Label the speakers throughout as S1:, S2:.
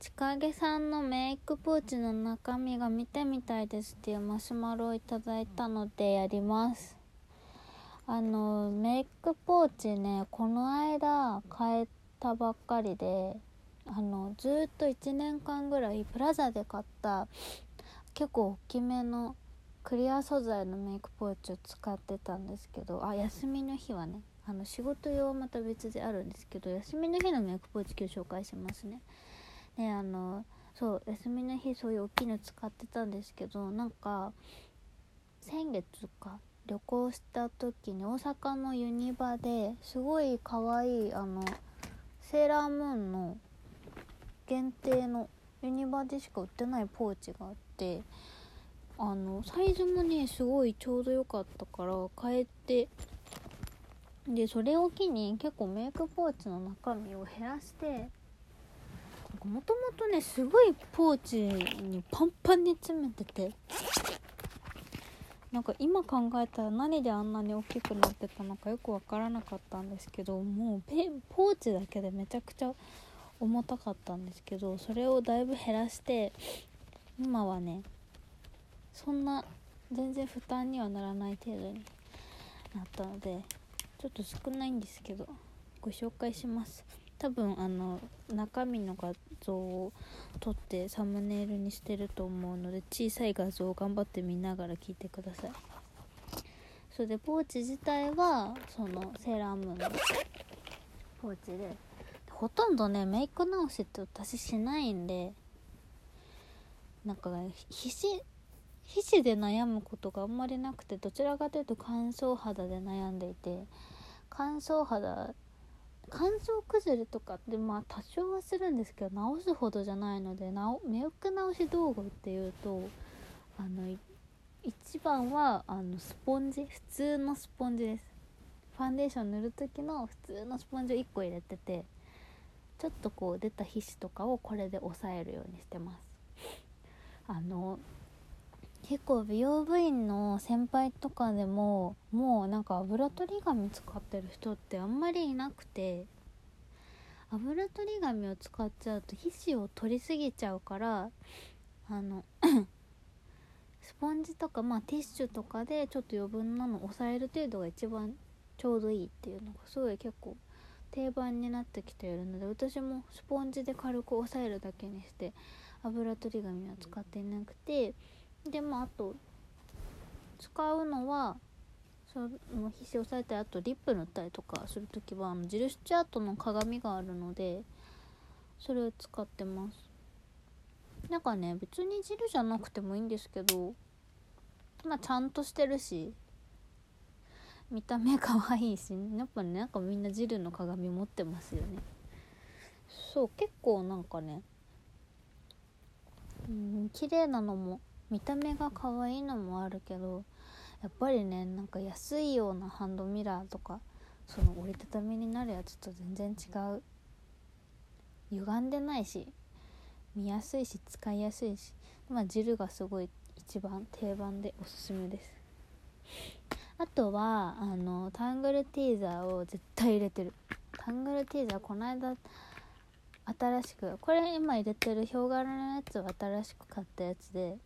S1: ちかげさんのメイクポーチの中身が見てみたいですっていうマシュマロをいただいたのでやります。あのメイクポーチねこの間買えたばっかりであのずっと1年間ぐらいプラザで買った結構大きめのクリア素材のメイクポーチを使ってたんですけどあ休みの日はねあの仕事用はまた別であるんですけど休みの日のメイクポーチ今日紹介しますね。であのそう休みの日そういう大きいの使ってたんですけどなんか先月か旅行した時に大阪のユニバですごい可愛いあのセーラームーンの限定のユニバでしか売ってないポーチがあってあのサイズもねすごいちょうど良かったから変えてでそれを機に結構メイクポーチの中身を減らしてもともとねすごいポーチにパンパンに詰めてて。なんか今考えたら何であんなに大きくなってたのかよく分からなかったんですけどもうポーチだけでめちゃくちゃ重たかったんですけどそれをだいぶ減らして今はねそんな全然負担にはならない程度になったのでちょっと少ないんですけどご紹介します。多分あの中身の画像を撮ってサムネイルにしてると思うので小さい画像を頑張って見ながら聞いてください。それでポーチ自体はそのセーラームーンのポーチでほとんどねメイク直しって私しないんでなんか皮脂皮脂で悩むことがあんまりなくてどちらかというと乾燥肌で悩んでいて乾燥肌乾燥崩れとかってまあ多少はするんですけど直すほどじゃないのでなおメイク直し道具っていうとあの一番はあのスポンジ普通のスポンジです。ファンデーション塗る時の普通のスポンジを1個入れててちょっとこう出た皮脂とかをこれで抑えるようにしてます。あの結構美容部員の先輩とかでももうなんか油取り紙使ってる人ってあんまりいなくて油取り紙を使っちゃうと皮脂を取りすぎちゃうからあの スポンジとかまあティッシュとかでちょっと余分なのを抑える程度が一番ちょうどいいっていうのがすごい結構定番になってきているので私もスポンジで軽く押さえるだけにして油取り紙は使っていなくてでもあと使うのはその皮脂をさえてあとリップ塗ったりとかする時はあのジルスチャートの鏡があるのでそれを使ってます。なんかね別にジルじゃなくてもいいんですけどまあちゃんとしてるし見た目可愛いしやっぱねなんかみんなジルの鏡持ってますよね。そう結構なんかねうん綺麗なのも見た目が可愛いのもあるけどやっぱりねなんか安いようなハンドミラーとかその折りたたみになるやつと全然違う。歪んでないし見やすいし使いやすいしまあ汁がすごい一番定番でおすすめです。あとはあのタングルティーザーを絶対入れてる。タングルティーザーこの間新しくこれ今入れてるヒョウ柄のやつは新しく買ったやつで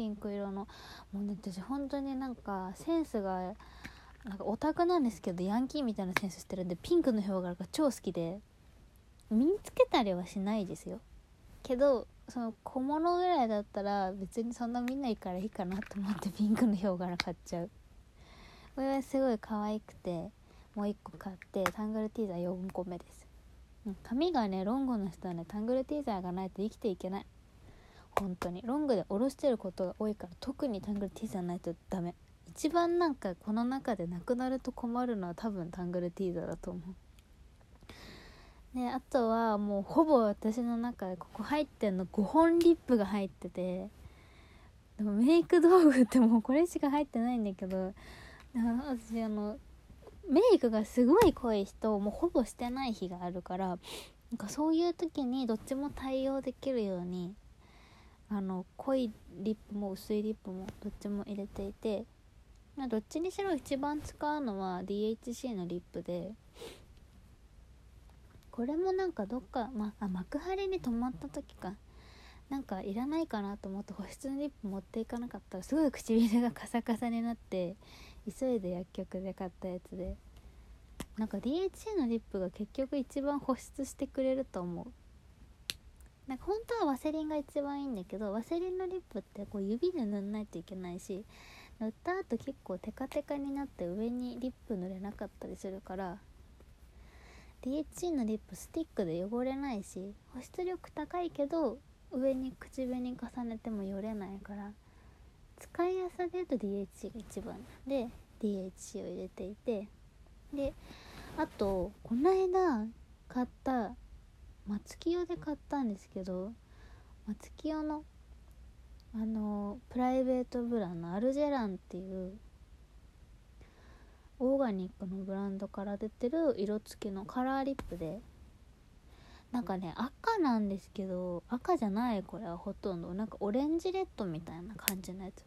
S1: ピンク色のもうね私本当になんかセンスがなんかオタクなんですけどヤンキーみたいなセンスしてるんでピンクのヒョウ柄が超好きで身につけたりはしないですよ。けどその小物ぐらいだったら別にそんな見ないからいいかなと思ってピンクのヒョウ柄買っちゃう。これはすごい可愛くてもう1個買ってタングルティーザー4個目です。髪がねロングの人はねタングルティーザーがないと生きていけない。本当に。ロングで下ろしてることが多いから特にタングルティーザーないとダメ。一番なんかこの中でなくなると困るのは多分タングルティーザーだと思う。であとはもうほぼ私の中でここ入ってんの5本リップが入っててでもメイク道具ってもうこれしか入ってないんだけど私あのメイクがすごい濃い人もうほぼしてない日があるからなんかそういう時にどっちも対応できるようにあの濃いリップも薄いリップもどっちも入れていてどっちにしろ一番使うのは DHC のリップでこれもなんかどっか、まあ、幕張に泊まった時か。なんかいらないかなと思って保湿のリップ持っていかなかったらすごい唇がカサカサになって急いで薬局で買ったやつで。なんか DHC のリップが結局一番保湿してくれると思う。なんか本当はワセリンが一番いいんだけどワセリンのリップってこう指で塗んないといけないし塗った後結構テカテカになって上にリップ塗れなかったりするから DHC のリップスティックで汚れないし保湿力高いけど上に口紅重ねてもよれないから使いやすさで言うと DHC が一番。で DHC を入れていてであとこの間買った松清で買ったんですけど松清のあのプライベートブランのアルジェランっていうオーガニックのブランドから出てる色付きのカラーリップでなんかね赤なんですけど赤じゃないこれはほとんど。なんかオレンジレッドみたいな感じのやつ。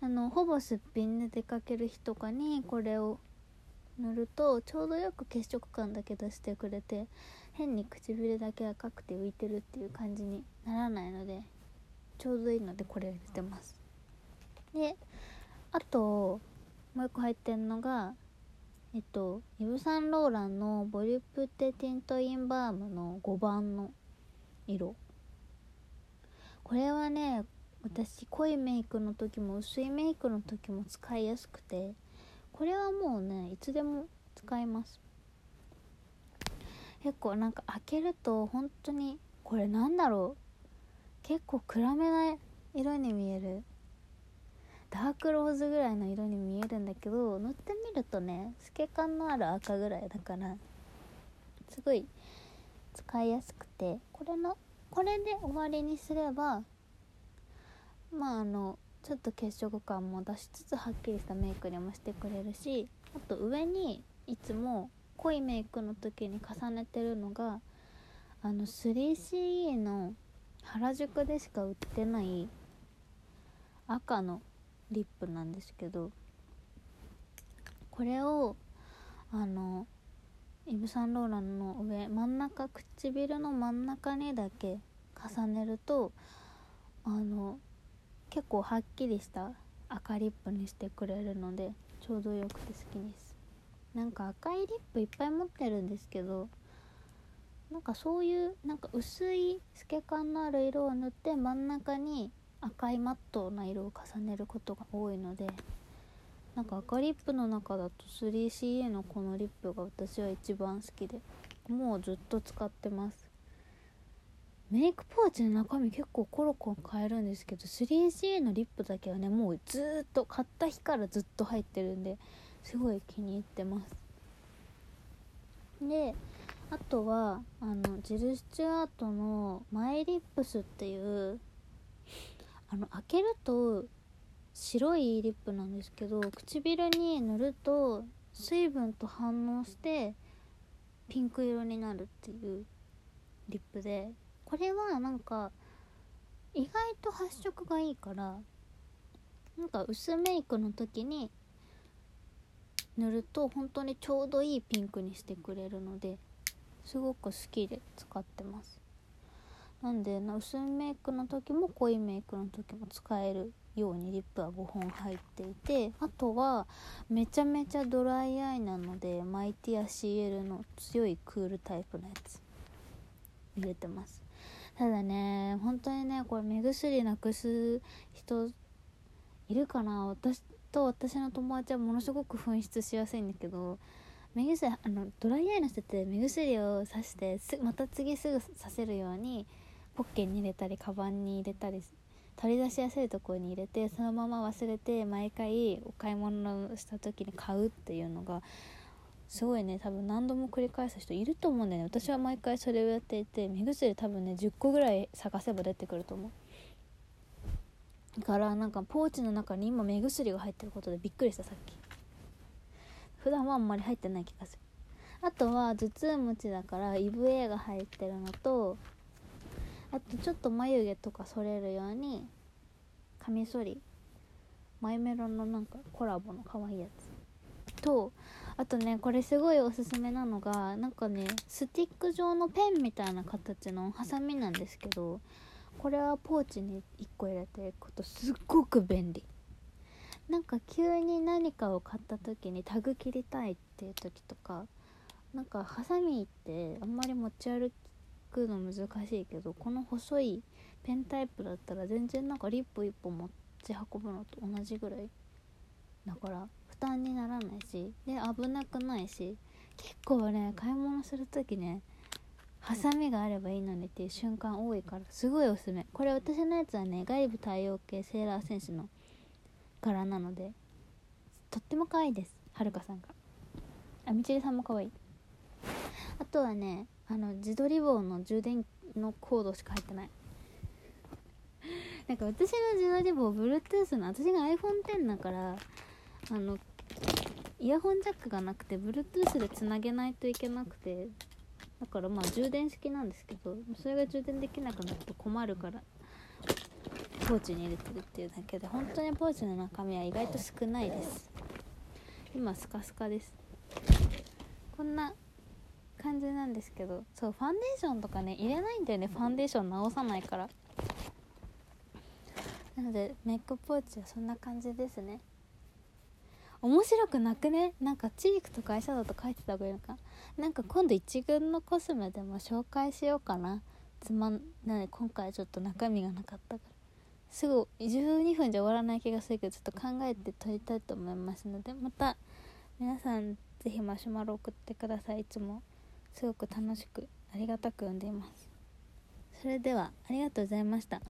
S1: あのほぼすっぴんで出かける日とかにこれを塗るとちょうどよく血色感だけ出してくれて変に唇だけ赤くて浮いてるっていう感じにならないのでちょうどいいのでこれ入れてます。であともう一個入ってんのがえっとイヴ・サンローランのボリュプテティントインバームの5番の色。これはね私濃いメイクの時も薄いメイクの時も使いやすくてこれはもうねいつでも使えます。結構なんか開けると本当にこれなんだろう。結構暗めな色に見える。ダークローズぐらいの色に見えるんだけど塗ってみるとね透け感のある赤ぐらいだからすごい使いやすくてこれのこれで終わりにすればまああのちょっと血色感も出しつつはっきりしたメイクにもしてくれるしあと上にいつも濃いメイクの時に重ねてるのがあの 3CE の原宿でしか売ってない赤のリップなんですけどこれをあのイヴ・サンローランの上真ん中唇の真ん中にだけ重ねるとあの結構はっきりした赤リップにしてくれるのでちょうどよくて好きです。なんか赤いリップいっぱい持ってるんですけどなんかそういうなんか薄い透け感のある色を塗って真ん中に赤いマットな色を重ねることが多いのでなんか赤リップの中だと 3CA のこのリップが私は一番好きでもうずっと使ってます。メイクポーチの中身結構コロコロ変えるんですけど 3CA のリップだけはねもうずっと買った日からずっと入ってるんですごい気に入ってます。であとはあのジル・スチュアートのマイリップスっていうあの開けると白いリップなんですけど唇に塗ると水分と反応してピンク色になるっていうリップでこれはなんか意外と発色がいいからなんか薄メイクの時に塗ると本当にちょうどいいピンクにしてくれるのですごく好きで使ってます。なんで薄いメイクの時も濃いメイクの時も使えるようにリップは5本入っていてあとはめちゃめちゃドライアイなのでマイティア CL の強いクールタイプのやつ入れてます。ただね本当にねこれ目薬なくす人いるかな？私と私の友達はものすごく紛失しやすいんだけど目薬あのドライアイの人って目薬をさしてまた次すぐさせるようにポッケに入れたりカバンに入れたり取り出しやすいところに入れてそのまま忘れて毎回お買い物した時に買うっていうのがすごいね多分何度も繰り返す人いると思うんだよね。私は毎回それをやっていて目薬多分ね10個ぐらい探せば出てくると思う。からなんかポーチの中に今目薬が入ってることでびっくりしたさっき。普段はあんまり入ってない気がする。あとは頭痛持ちだからイブ A が入ってるのとあとちょっと眉毛とか剃れるようにカミソリ。マイメロのなんかコラボの可愛いやつ。とあとねこれすごいおすすめなのがなんかねスティック状のペンみたいな形のハサミなんですけどこれはポーチに1個入れていくとすっごく便利。なんか急に何かを買った時にタグ切りたいっていう時とかなんかハサミってあんまり持ち歩くの難しいけどこの細いペンタイプだったら全然なんかリップ1本持ち運ぶのと同じぐらいだから負担にならないしで危なくないし結構ね買い物する時ねハサミがあればいいのにっていう瞬間多いからすごいおすすめ。これ私のやつはね外部対応系セーラー戦士の柄なのでとっても可愛いです。はるかさんが。あみちりさんも可愛い。あとはねあの自撮り棒の充電のコードしか入ってない。なんか私の自撮り棒 Bluetooth の私が iPhone10 だからあのイヤホンジャックがなくて Bluetooth でつなげないといけなくてだからまあ充電式なんですけどそれが充電できなくなると困るからポーチに入れてるっていうだけで本当にポーチの中身は意外と少ないです。今スカスカです。こんな感じなんですけどそうファンデーションとかね入れないんだよねファンデーション直さないから。なのでメイクポーチはそんな感じですね。面白くなくね？なんかチークとかアイシャドウと書いてた方がいいのか？なんか今度一軍のコスメでも紹介しようかな。つまんない。今回ちょっと中身がなかったから。すぐ12分じゃ終わらない気がするけどちょっと考えて撮りたいと思いますのでまた皆さん是非マシュマロ送ってください。いつもすごく楽しくありがたく読んでいます。それではありがとうございました。